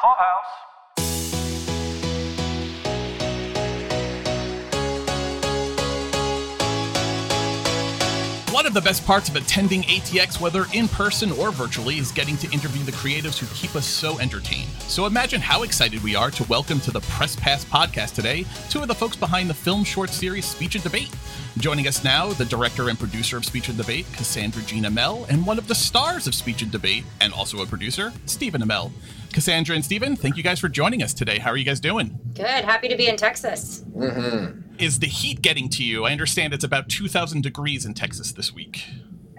Clubhouse. One of the best parts of attending ATX, whether in person or virtually, is getting to interview the creatives who keep us so entertained. So imagine how excited we are to welcome to the Press Pass podcast today two of the folks behind the film short series Speech and Debate. Joining us now, the director and producer of Speech and Debate, Cassandra Jean Amell, and one of the stars of Speech and Debate, and also a producer, Stephen Amell. Cassandra and Stephen, thank you guys for joining us today. How are you guys doing? Good. Happy to be in Texas. Mm-hmm. Is the heat getting to you? I understand it's about 2,000 degrees in Texas this week.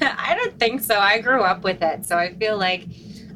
I don't think so. I grew up with it, so I feel like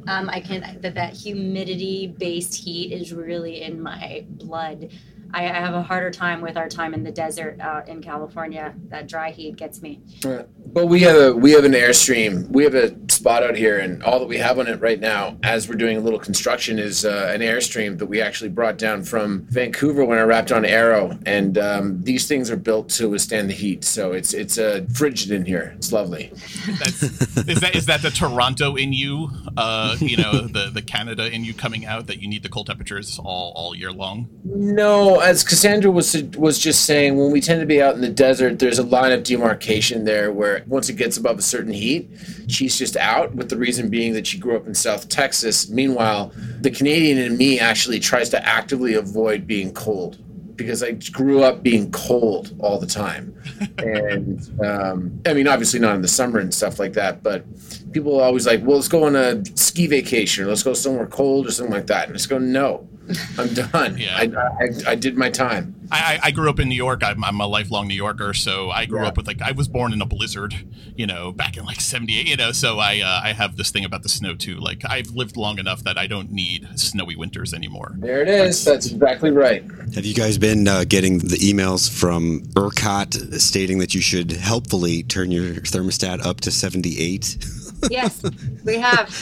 um, I can that that humidity-based heat is really in my blood. I, I have a harder time with our time in the desert out in California. That dry heat gets me. But we have a we have an airstream. We have a spot out here, and all that we have on it right now, as we're doing a little construction, is uh, an airstream that we actually brought down from Vancouver when I wrapped on Arrow. And um, these things are built to withstand the heat, so it's it's uh, frigid in here. It's lovely. That's, is that is that the Toronto in you? Uh, you know, the the Canada in you coming out that you need the cold temperatures all all year long. No, as Cassandra was was just saying, when we tend to be out in the desert, there's a line of demarcation there where once it gets above a certain heat, she's just out. With the reason being that she grew up in South Texas. Meanwhile, the Canadian in me actually tries to actively avoid being cold because I grew up being cold all the time, and um, I mean, obviously not in the summer and stuff like that, but people are always like, "Well, let's go on a ski vacation, or let's go somewhere cold, or something like that," and I just go, "No." I'm done. Yeah. I, I, I did my time. I, I I grew up in New York. I'm, I'm a lifelong New Yorker, so I grew Yeah. up with like I was born in a blizzard, you know, back in like '78. You know, so I uh, I have this thing about the snow too. Like I've lived long enough that I don't need snowy winters anymore. There it is. That's exactly right. Have you guys been uh, getting the emails from ERCOT stating that you should helpfully turn your thermostat up to 78? Yes, we have.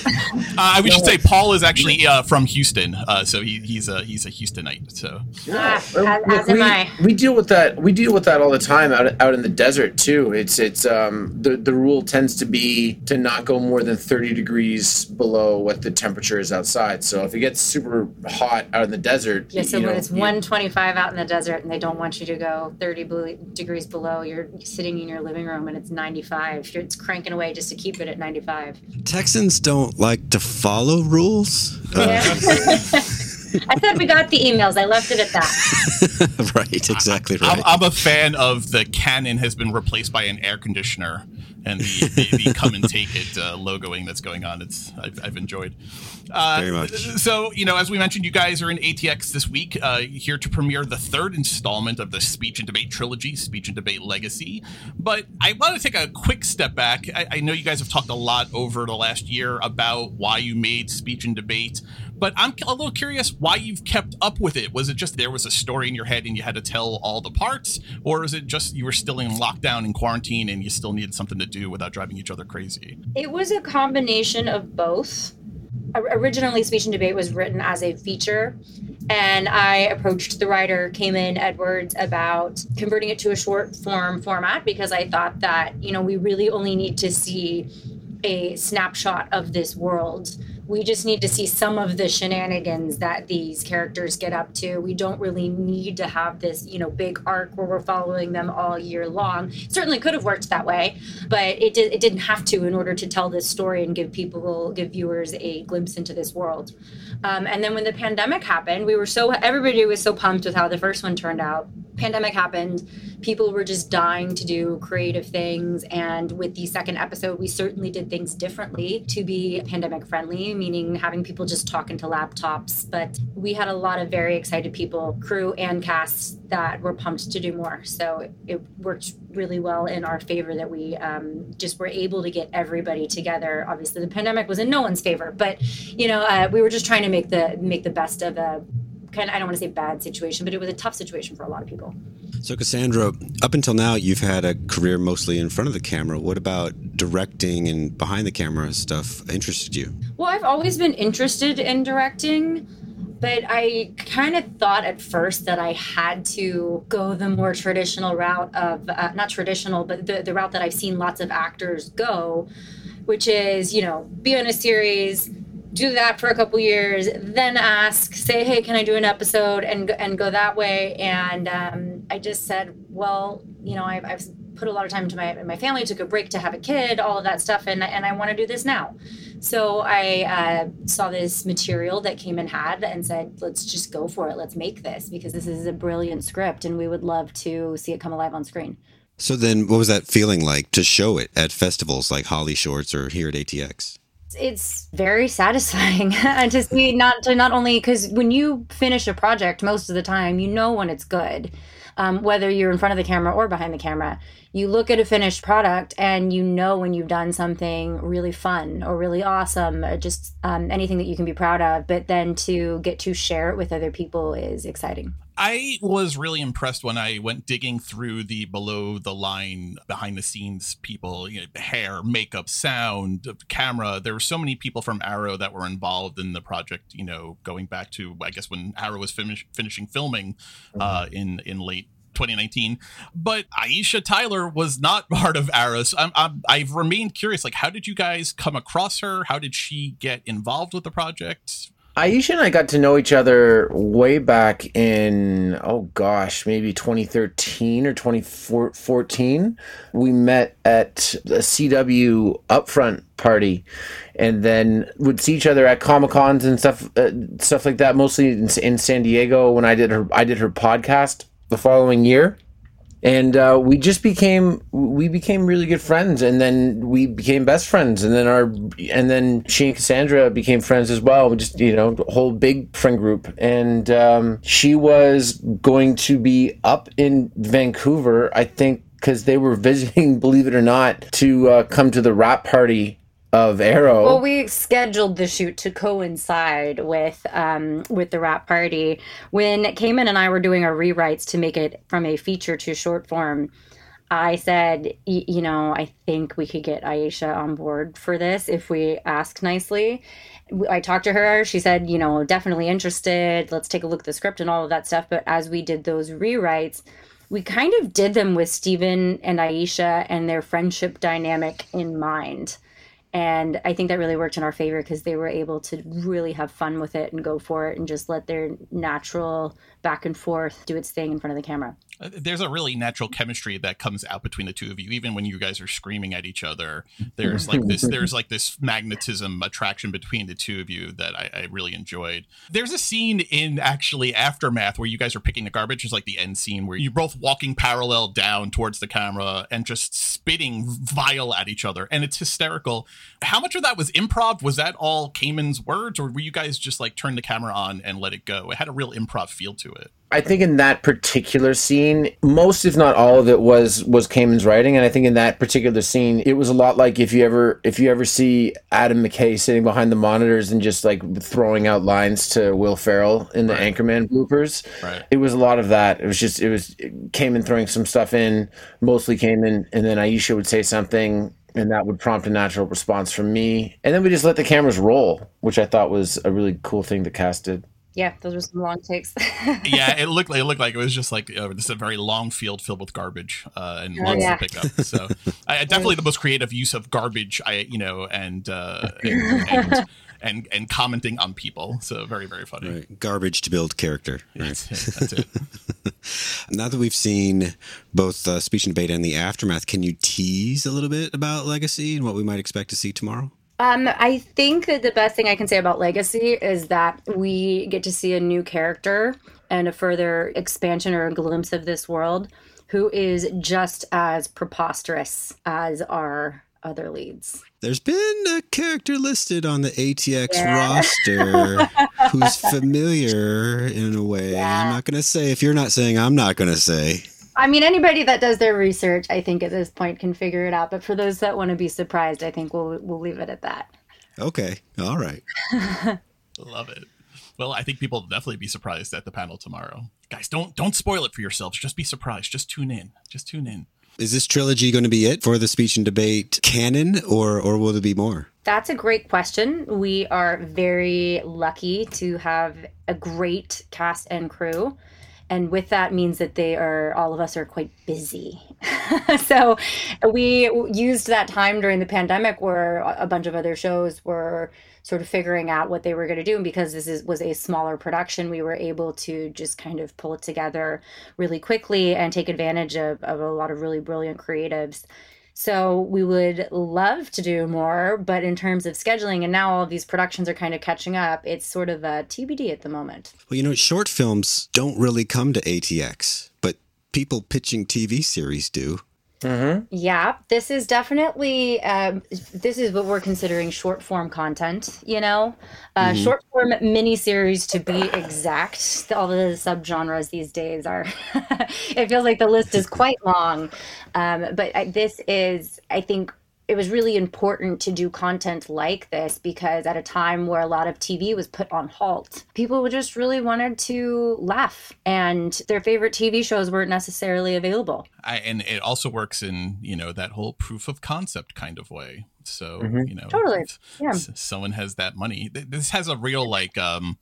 Uh, we should say Paul is actually uh, from Houston, uh, so he, he's a he's a Houstonite. So Ah, as, Look, as am we, I. we deal with that. We deal with that all the time out out in the desert too. It's it's um the the rule tends to be to not go more than thirty degrees below what the temperature is outside. So if it gets super hot out in the desert, Yeah, so you when it's 125 out in the desert and they don't want you to go 30 bel- degrees below, you're sitting in your living room and it's 95. It's cranking away just to keep it at 95. Texans don't like to follow rules. Uh, I said we got the emails. I left it at that. right, exactly I'm, right. I'm a fan of the cannon has been replaced by an air conditioner and the, the, the come and take it uh, logoing that's going on. It's I've, I've enjoyed. Uh, Very much. So you know, as we mentioned, you guys are in ATX this week, uh, here to premiere the third installment of the Speech and Debate trilogy, Speech and Debate Legacy. But I want to take a quick step back. I, I know you guys have talked a lot over the last year about why you made Speech and Debate. But I'm a little curious why you've kept up with it. Was it just there was a story in your head and you had to tell all the parts, or is it just you were still in lockdown and quarantine and you still needed something to do without driving each other crazy? It was a combination of both. Originally, Speech and Debate was written as a feature, and I approached the writer, Cayman Edwards, about converting it to a short form format because I thought that, you know, we really only need to see a snapshot of this world. We just need to see some of the shenanigans that these characters get up to. We don't really need to have this, you know, big arc where we're following them all year long. Certainly could have worked that way, but it did, it didn't have to in order to tell this story and give people, give viewers a glimpse into this world. Um, and then when the pandemic happened, we were so everybody was so pumped with how the first one turned out. Pandemic happened, people were just dying to do creative things, and with the second episode, we certainly did things differently to be pandemic friendly, meaning having people just talk into laptops. But we had a lot of very excited people, crew and cast, that were pumped to do more. So it, worked really well in our favor that we um, just were able to get everybody together. Obviously, the pandemic was in no one's favor, but you know, uh, we were just trying to make the make the best of a kind of I don't want to say bad situation, but it was a tough situation for a lot of people. So, Cassandra, up until now, you've had a career mostly in front of the camera. What about directing and behind the camera stuff interested you? Well, I've always been interested in directing, but I kind of thought at first that I had to go the more traditional route of uh, not traditional, but the, the route that I've seen lots of actors go, which is, you know, be on a series, do that for a couple years, then ask, say, hey, can I do an episode, and and go that way. And um, I just said, well, you know, I've, I've put a lot of time into my my family, took a break to have a kid, all of that stuff, and and I want to do this now. So I uh, saw this material that came and had and said, let's just go for it. Let's make this because this is a brilliant script, and we would love to see it come alive on screen. So then, what was that feeling like to show it at festivals like HollyShorts or here at ATX? It's very satisfying to see not to not only because when you finish a project most of the time you know when it's good. Um, whether you're in front of the camera or behind the camera you look at a finished product and you know when you've done something really fun or really awesome or just um, anything that you can be proud of but then to get to share it with other people is exciting I was really impressed when I went digging through the below the line, behind the scenes people, you know, hair, makeup, sound, camera. There were so many people from Arrow that were involved in the project. You know, going back to I guess when Arrow was finish, finishing filming uh, mm-hmm. in in late 2019. But Aisha Tyler was not part of Arrow. So i have remained curious. Like, how did you guys come across her? How did she get involved with the project? Aisha and I got to know each other way back in, oh gosh, maybe 2013 or 2014. We met at a CW upfront party and then would see each other at Comic Cons and stuff, uh, stuff like that, mostly in, in San Diego when I did her, I did her podcast the following year and uh, we just became we became really good friends and then we became best friends and then our and then she and cassandra became friends as well we just you know whole big friend group. And um, she was going to be up in vancouver i think because they were visiting believe it or not to uh, come to the wrap party of Arrow. Well, we scheduled the shoot to coincide with um, with the wrap party when Cayman and I were doing our rewrites to make it from a feature to short form. I said, you know, I think we could get Aisha on board for this if we ask nicely. I talked to her. She said, you know, definitely interested. Let's take a look at the script and all of that stuff. But as we did those rewrites, we kind of did them with Stephen and Aisha and their friendship dynamic in mind and I think that really worked in our favor because they were able to really have fun with it and go for it and just let their natural back and forth do its thing in front of the camera. There's a really natural chemistry that comes out between the two of you even when you guys are screaming at each other. There's like this there's like this magnetism attraction between the two of you that I, I, really enjoyed. There's a scene in actually aftermath where you guys are picking the garbage. Is like the end scene where you're both walking parallel down towards the camera and just spitting vile at each other and it's hysterical. How much of that was improv? Was that all Cayman's words or were you guys just like turn the camera on and let it go? It had a real improv feel to it I think in that particular scene, most if not all of it was was Cayman's writing, and I think in that particular scene, it was a lot like if you ever if you ever see Adam McKay sitting behind the monitors and just like throwing out lines to Will Ferrell in the right. Anchorman bloopers. Right. It was a lot of that. It was just it was Cayman throwing some stuff in, mostly Cayman, and then Aisha would say something, and that would prompt a natural response from me. And then we just let the cameras roll, which I thought was a really cool thing the cast did. Yeah, those were some long takes. yeah, it looked like it looked like it was just like uh, just a very long field filled with garbage uh, and oh, lots yeah. to pick up. So, I, definitely the most creative use of garbage. I you know and uh, and, and, and, and commenting on people. So very very funny. Right. Garbage to build character. Right. That's it. That's it. now that we've seen both uh, speech and debate and the aftermath, can you tease a little bit about Legacy and what we might expect to see tomorrow? Um, I think that the best thing I can say about Legacy is that we get to see a new character and a further expansion or a glimpse of this world who is just as preposterous as our other leads. There's been a character listed on the ATX yeah. roster who's familiar in a way. Yeah. I'm not going to say if you're not saying, I'm not going to say. I mean, anybody that does their research, I think at this point can figure it out. But for those that want to be surprised, I think we'll we'll leave it at that. Okay. All right. Love it. Well, I think people will definitely be surprised at the panel tomorrow. Guys, don't don't spoil it for yourselves. Just be surprised. Just tune in. Just tune in. Is this trilogy going to be it for the speech and debate canon, or or will there be more? That's a great question. We are very lucky to have a great cast and crew and with that means that they are all of us are quite busy. So we used that time during the pandemic where a bunch of other shows were sort of figuring out what they were going to do. And because this is, was a smaller production we were able to just kind of pull it together really quickly and take advantage of, of a lot of really brilliant creatives so we would love to do more, but in terms of scheduling, and now all these productions are kind of catching up, it's sort of a TBD at the moment. Well, you know, short films don't really come to ATX, but people pitching TV series do. Mm-hmm. Yeah, this is definitely um, this is what we're considering short form content. You know, uh, mm-hmm. short form miniseries to be exact. All the subgenres these days are. it feels like the list is quite long, um, but this is, I think, it was really important to do content like this because at a time where a lot of TV was put on halt, people just really wanted to laugh and their favorite TV shows weren't necessarily available. I, and it also works in, you know, that whole proof of concept kind of way. So, mm-hmm. you know, totally. Yeah. someone has that money. This has a real like um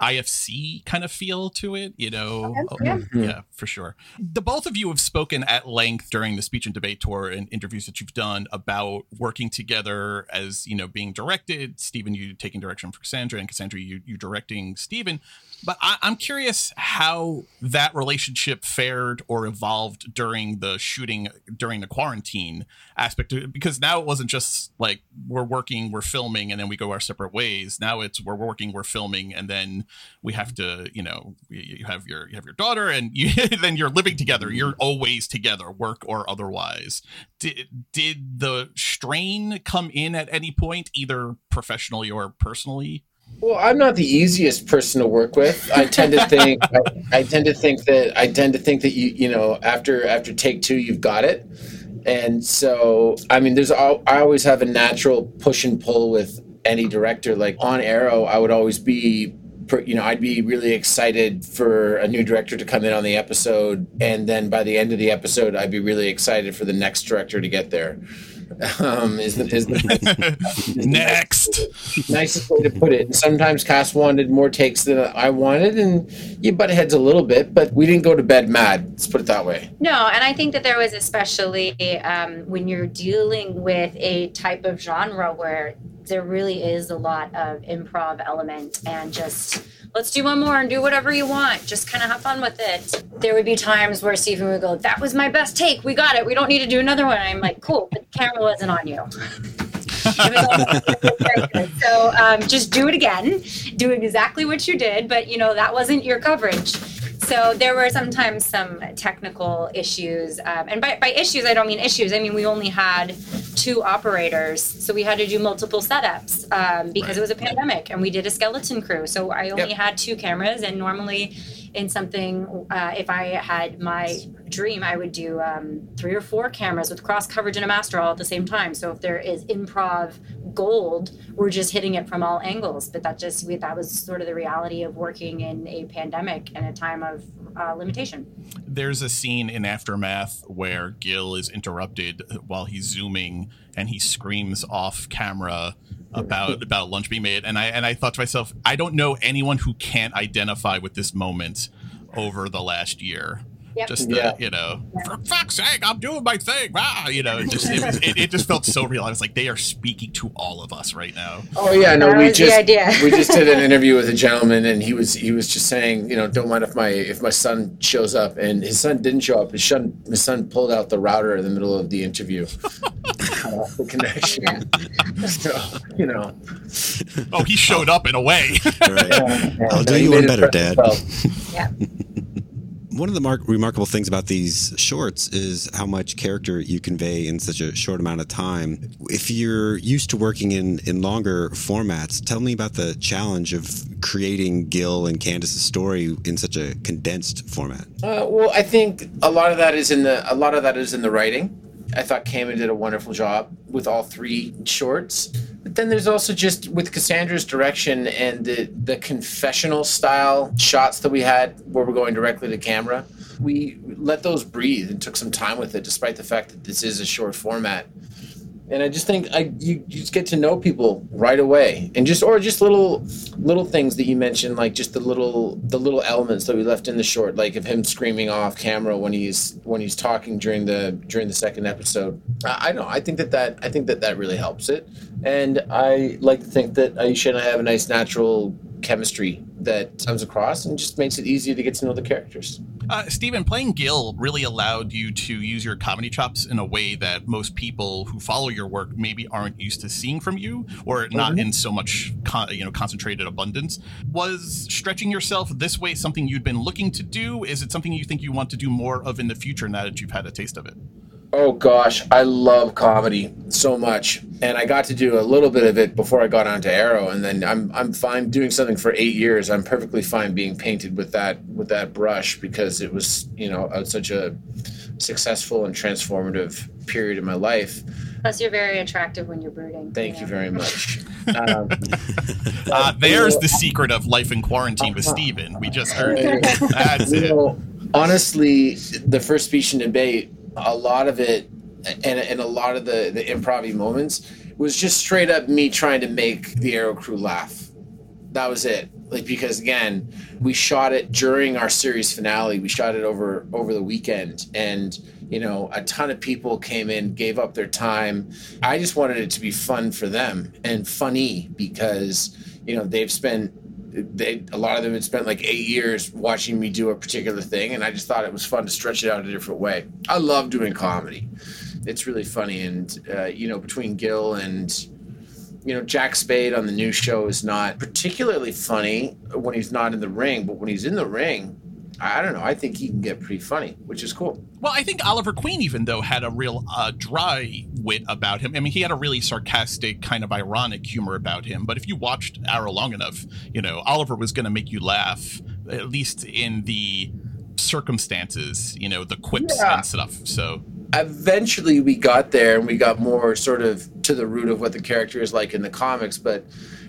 IFC kind of feel to it, you know. Okay, yeah. Mm-hmm. yeah, for sure. The both of you have spoken at length during the speech and debate tour and interviews that you've done about working together as, you know, being directed. Stephen, you taking direction for Cassandra, and Cassandra, you you directing Stephen. But I, am curious how that relationship fared or evolved during the shooting during the quarantine aspect, because now it wasn't just like we're working, we're filming, and then we go our separate ways. Now it's we're working, we're filming, and then we have to, you know, you have your you have your daughter, and you, then you're living together. You're mm-hmm. always together, work or otherwise. Did did the strain come in at any point, either professionally or personally? Well, I'm not the easiest person to work with. I tend to think I, I, tend to think that I tend to think that you you know after after take two you've got it, and so I mean there's all, I always have a natural push and pull with any director. Like on Arrow, I would always be you know I'd be really excited for a new director to come in on the episode, and then by the end of the episode, I'd be really excited for the next director to get there um, is the, is the next nicest way to put it. And sometimes cast wanted more takes than I wanted, and you butt heads a little bit, but we didn't go to bed mad. Let's put it that way. No, and I think that there was especially um, when you're dealing with a type of genre where there really is a lot of improv element and just let's do one more and do whatever you want. Just kind of have fun with it. There would be times where Stephen would go, That was my best take. We got it. We don't need to do another one. I'm like, Cool, but the camera wasn't on you. so um, just do it again. Do exactly what you did, but you know, that wasn't your coverage. So there were sometimes some technical issues, um, and by, by issues I don't mean issues. I mean we only had two operators, so we had to do multiple setups um, because right. it was a pandemic, and we did a skeleton crew. So I only yep. had two cameras, and normally in something, uh, if I had my dream, I would do um, three or four cameras with cross coverage and a master all at the same time. So if there is improv gold, we're just hitting it from all angles. But that just that was sort of the reality of working in a pandemic and a time of uh, limitation. There's a scene in Aftermath where Gil is interrupted while he's zooming and he screams off camera about about lunch being made and i and i thought to myself i don't know anyone who can't identify with this moment over the last year Yep. Just the, yeah. you know, yeah. for fuck's sake, I'm doing my thing. Ah, you know, it just it, was, it, it, just felt so real. I was like, they are speaking to all of us right now. Oh yeah, no, that we just we just did an interview with a gentleman, and he was he was just saying, you know, don't mind if my if my son shows up, and his son didn't show up. His son his son pulled out the router in the middle of the interview. the connection. Yeah. so, you know. Oh, he showed up in a way. right. Yeah, I'll do you one better, Dad. Yeah one of the mar- remarkable things about these shorts is how much character you convey in such a short amount of time. If you're used to working in, in longer formats, tell me about the challenge of creating Gil and Candace's story in such a condensed format. Uh, well, I think a lot of that is in the a lot of that is in the writing. I thought Cayman did a wonderful job with all three shorts. But then there's also just with Cassandra's direction and the, the confessional style shots that we had where we're going directly to camera. We let those breathe and took some time with it, despite the fact that this is a short format. And I just think I you, you just get to know people right away, and just or just little little things that you mentioned, like just the little the little elements that we left in the short, like of him screaming off camera when he's when he's talking during the during the second episode. I, I know I think that that I think that that really helps it, and I like to think that Aisha and I have a nice natural chemistry that comes across and just makes it easier to get to know the characters. Uh, Stephen, playing Gil really allowed you to use your comedy chops in a way that most people who follow your work maybe aren't used to seeing from you, or not mm-hmm. in so much con- you know concentrated abundance. Was stretching yourself this way something you'd been looking to do? Is it something you think you want to do more of in the future now that you've had a taste of it? Oh gosh, I love comedy so much, and I got to do a little bit of it before I got onto Arrow, and then I'm I'm fine doing something for eight years. I'm perfectly fine being painted with that with that brush because it was you know a, such a successful and transformative period in my life. Plus, you're very attractive when you're brooding. Thank you, know? you very much. um, uh, there's the secret of life in quarantine with Stephen. We just heard it. That's it. Know, honestly, the first speech and debate a lot of it and, and a lot of the the improv moments was just straight up me trying to make the Arrow crew laugh. That was it. Like because again, we shot it during our series finale. We shot it over over the weekend and you know, a ton of people came in, gave up their time. I just wanted it to be fun for them and funny because, you know, they've spent they a lot of them had spent like eight years watching me do a particular thing, and I just thought it was fun to stretch it out a different way. I love doing comedy; it's really funny, and uh, you know, between Gil and you know Jack Spade on the new show is not particularly funny when he's not in the ring, but when he's in the ring, I don't know. I think he can get pretty funny, which is cool. Well, I think Oliver Queen, even though, had a real uh, dry wit about him. I mean, he had a really sarcastic, kind of ironic humor about him. But if you watched Arrow long enough, you know, Oliver was going to make you laugh, at least in the circumstances, you know, the quips yeah. and stuff. So eventually we got there and we got more sort of to the root of what the character is like in the comics. But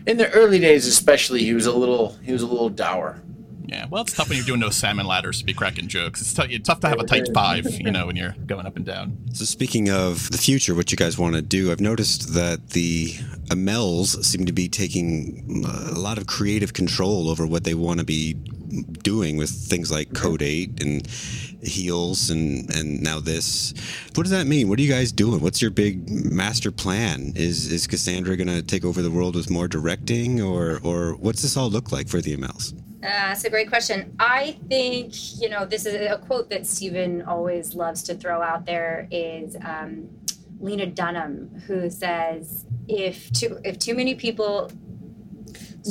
in the early days, especially, he was a little he was a little dour. Yeah, well, it's tough when you're doing those salmon ladders to be cracking jokes. It's, t- it's tough to have a tight five, you know, when you're going up and down. So, speaking of the future, what you guys want to do, I've noticed that the Amells seem to be taking a lot of creative control over what they want to be doing with things like Code 8 and heels and and now this. What does that mean? What are you guys doing? What's your big master plan? Is is cassandra going to take over the world with more directing or or what's this all look like for the Amells uh, that's a great question. I think, you know, this is a quote that Stephen always loves to throw out there is um, Lena Dunham, who says, if too, if too many people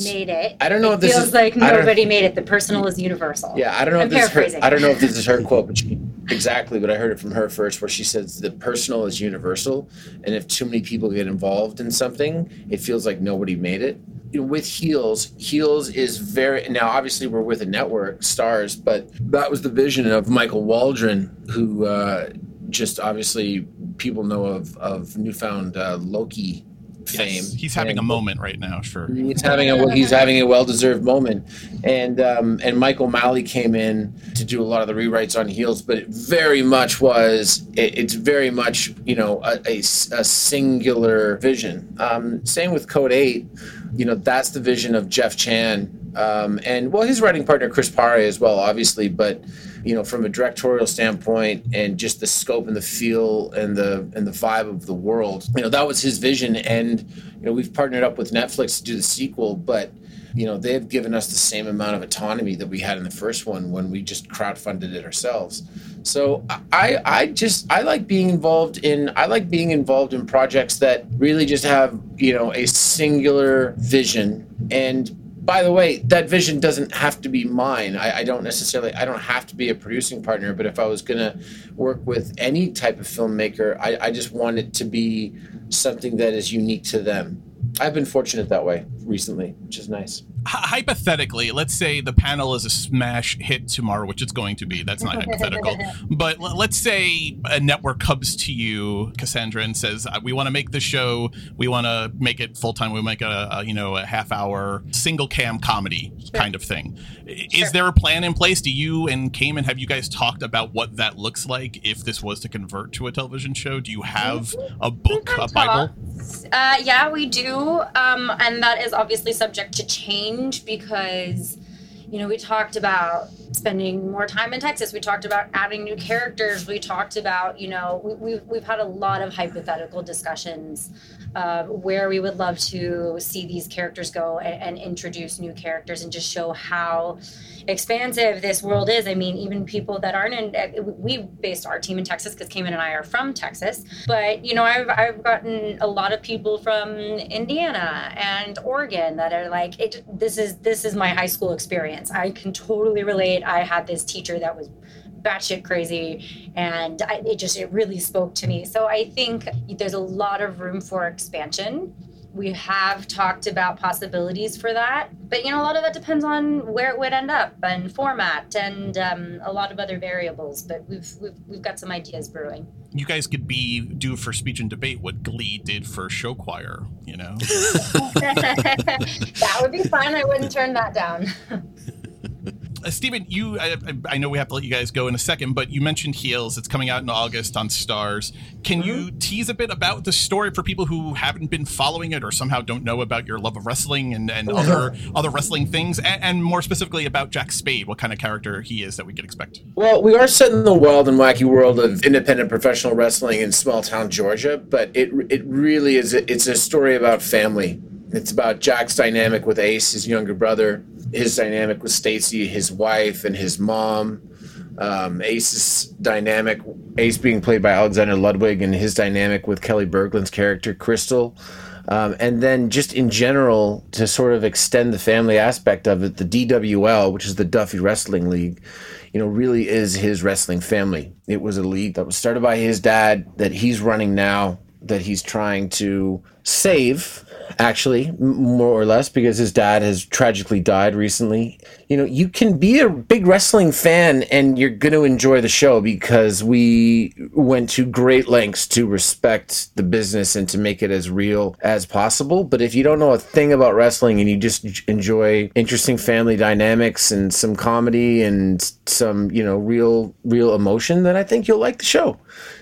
made it. I don't know it if this feels is, like nobody made it. The personal is universal. Yeah, I don't know I'm if this is her, I don't know if this is her quote, but she, exactly, but I heard it from her first, where she says the personal is universal, and if too many people get involved in something, it feels like nobody made it with Heels, Heels is very now. Obviously, we're with a network, Starz, but that was the vision of Michael Waldron, who uh, just obviously people know of of newfound uh, Loki fame. Yes, he's having and a moment right now. Sure, he's having a he's having a well deserved moment, and um, and Mike O'Malley came in to do a lot of the rewrites on Heels, but it very much was it, it's very much you know a, a, a singular vision. Um, same with Code Eight, you know that's the vision of Jeff Chan, um, and well his writing partner Chris Pare as well, obviously, but you know, from a directorial standpoint and just the scope and the feel and the and the vibe of the world. You know, that was his vision. And, you know, we've partnered up with Netflix to do the sequel, but you know, they've given us the same amount of autonomy that we had in the first one when we just crowdfunded it ourselves. So I I just I like being involved in I like being involved in projects that really just have, you know, a singular vision and by the way, that vision doesn't have to be mine. I, I, don't necessarily, I don't have to be a producing partner, but if I was going to work with any type of filmmaker, I, I just want it to be something that is unique to them. I've been fortunate that way recently, which is nice. hypothetically, let's say the panel is a smash hit tomorrow, which it's going to be. That's not hypothetical. But l- let's say a network comes to you, Cassandra, and says, uh, "We want to make the show. We want to make it full time. We make a, a, you know a half hour single cam comedy sure. kind of thing." Sure. Is there a plan in place? Do you and Cayman have you guys talked about what that looks like if this was to convert to a television show? Do you have a book, a Bible? Uh, yeah, we do, um, and that is obviously subject to change because you know we talked about spending more time in Texas. We talked about adding new characters. We talked about you know we, we've we've had a lot of hypothetical discussions uh, where we would love to see these characters go and, and introduce new characters and just show how expansive this world is. I mean, even people that aren't in, uh, we based our team in Texas because Cayman and I are from Texas. But, you know, I've, I've gotten a lot of people from Indiana and Oregon that are like, it, this is, this is my high school experience. I can totally relate. I had this teacher that was batshit crazy and I, it just it really spoke to me. So i think there's a lot of room for expansion. We have talked about possibilities for that but you know a lot of that depends on where it would end up and format and um, a lot of other variables but we've, we've we've got some ideas brewing. You guys could be do for speech and debate what glee did for show choir you know? That would be fun. I wouldn't turn that down uh, Stephen, you I, I, know we have to let you guys go in a second, but you mentioned Heels. It's coming out in August on Starz. Can mm-hmm. you tease a bit about the story for people who haven't been following it or somehow don't know about your love of wrestling and, and other other wrestling things, and, and, more specifically about Jack Spade, what kind of character he is that we could expect? Well, we are set in the wild and wacky world of independent professional wrestling in small town Georgia, but it it really is a, it's a story about family. It's about Jack's dynamic with Ace, his younger brother his dynamic with Stacy, his wife, and his mom. Um, Ace's dynamic, Ace being played by Alexander Ludwig, and his dynamic with Kelli Berglund's character, Crystal. Um, and then just in general, to sort of extend the family aspect of it, the DWL, which is the Duffy Wrestling League, you know, really is his wrestling family. It was a league that was started by his dad that he's running now, that he's trying to save actually, more or less, because his dad has tragically died recently. You know, you can be a big wrestling fan and you're going to enjoy the show because we went to great lengths to respect the business and to make it as real as possible. But if you don't know a thing about wrestling and you just enjoy interesting family dynamics and some comedy and some, you know, real, real emotion, then I think you'll like the show.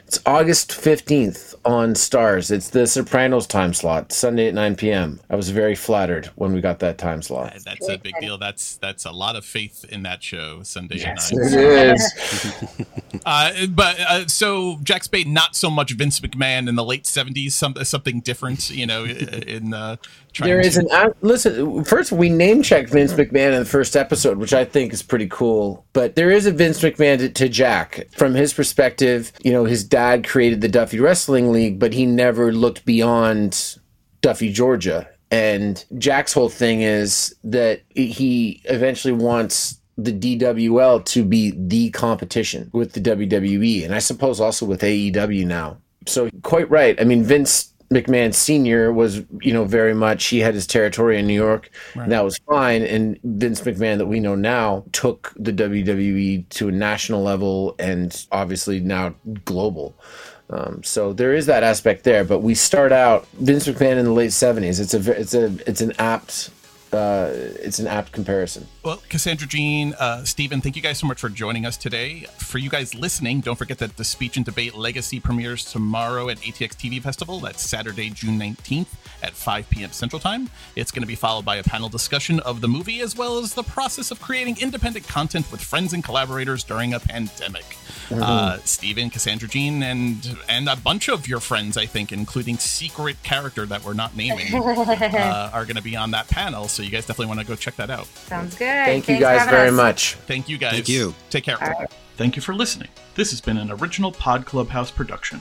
It's August 15th on Starz It's the Sopranos time slot, Sunday at 9 p.m. I was very flattered when we got that time slot. That's a big deal. That's that's a lot of faith in that show, Sunday yes, at 9. It is. uh, but uh, so Jack Spade, not so much Vince McMahon in the late 70s, some, something different, you know, in uh, there is an uh, listen. First, we name check Vince McMahon in the first episode, which I think is pretty cool. But there is a Vince McMahon to, to, Jack from his perspective. You know, his dad created the Duffy Wrestling League, but he never looked beyond Duffy, Georgia. And Jack's whole thing is that he eventually wants the DWL to be the competition with the WWE, and I suppose also with AEW now. So quite right. I mean, Vince McMahon Sr. was, you know, very much, he had his territory in New York, right. and that was fine. And Vince McMahon, that we know now, took the WWE to a national level and obviously now global. Um, so there is that aspect there, but we start out Vince McMahon in the late seventies. It's a it's a it's an apt uh, it's an apt comparison. Well, Cassandra Jean, uh, Stephen, thank you guys so much for joining us today. For you guys listening, don't forget that the Speech and Debate Legacy premieres tomorrow at ATX TV Festival. That's Saturday, June 19th at 5 p.m. Central Time. It's going to be followed by a panel discussion of the movie as well as the process of creating independent content with friends and collaborators during a pandemic. Mm-hmm. Uh, Stephen, Cassandra Jean, and and a bunch of your friends, I think, including secret character that we're not naming, uh, are going to be on that panel. So you guys definitely want to go check that out. Sounds good. Thank Thanks you guys very us. much. Thank you guys. Thank you. Take care. Right. Thank you for listening. This has been an original Pod Clubhouse production.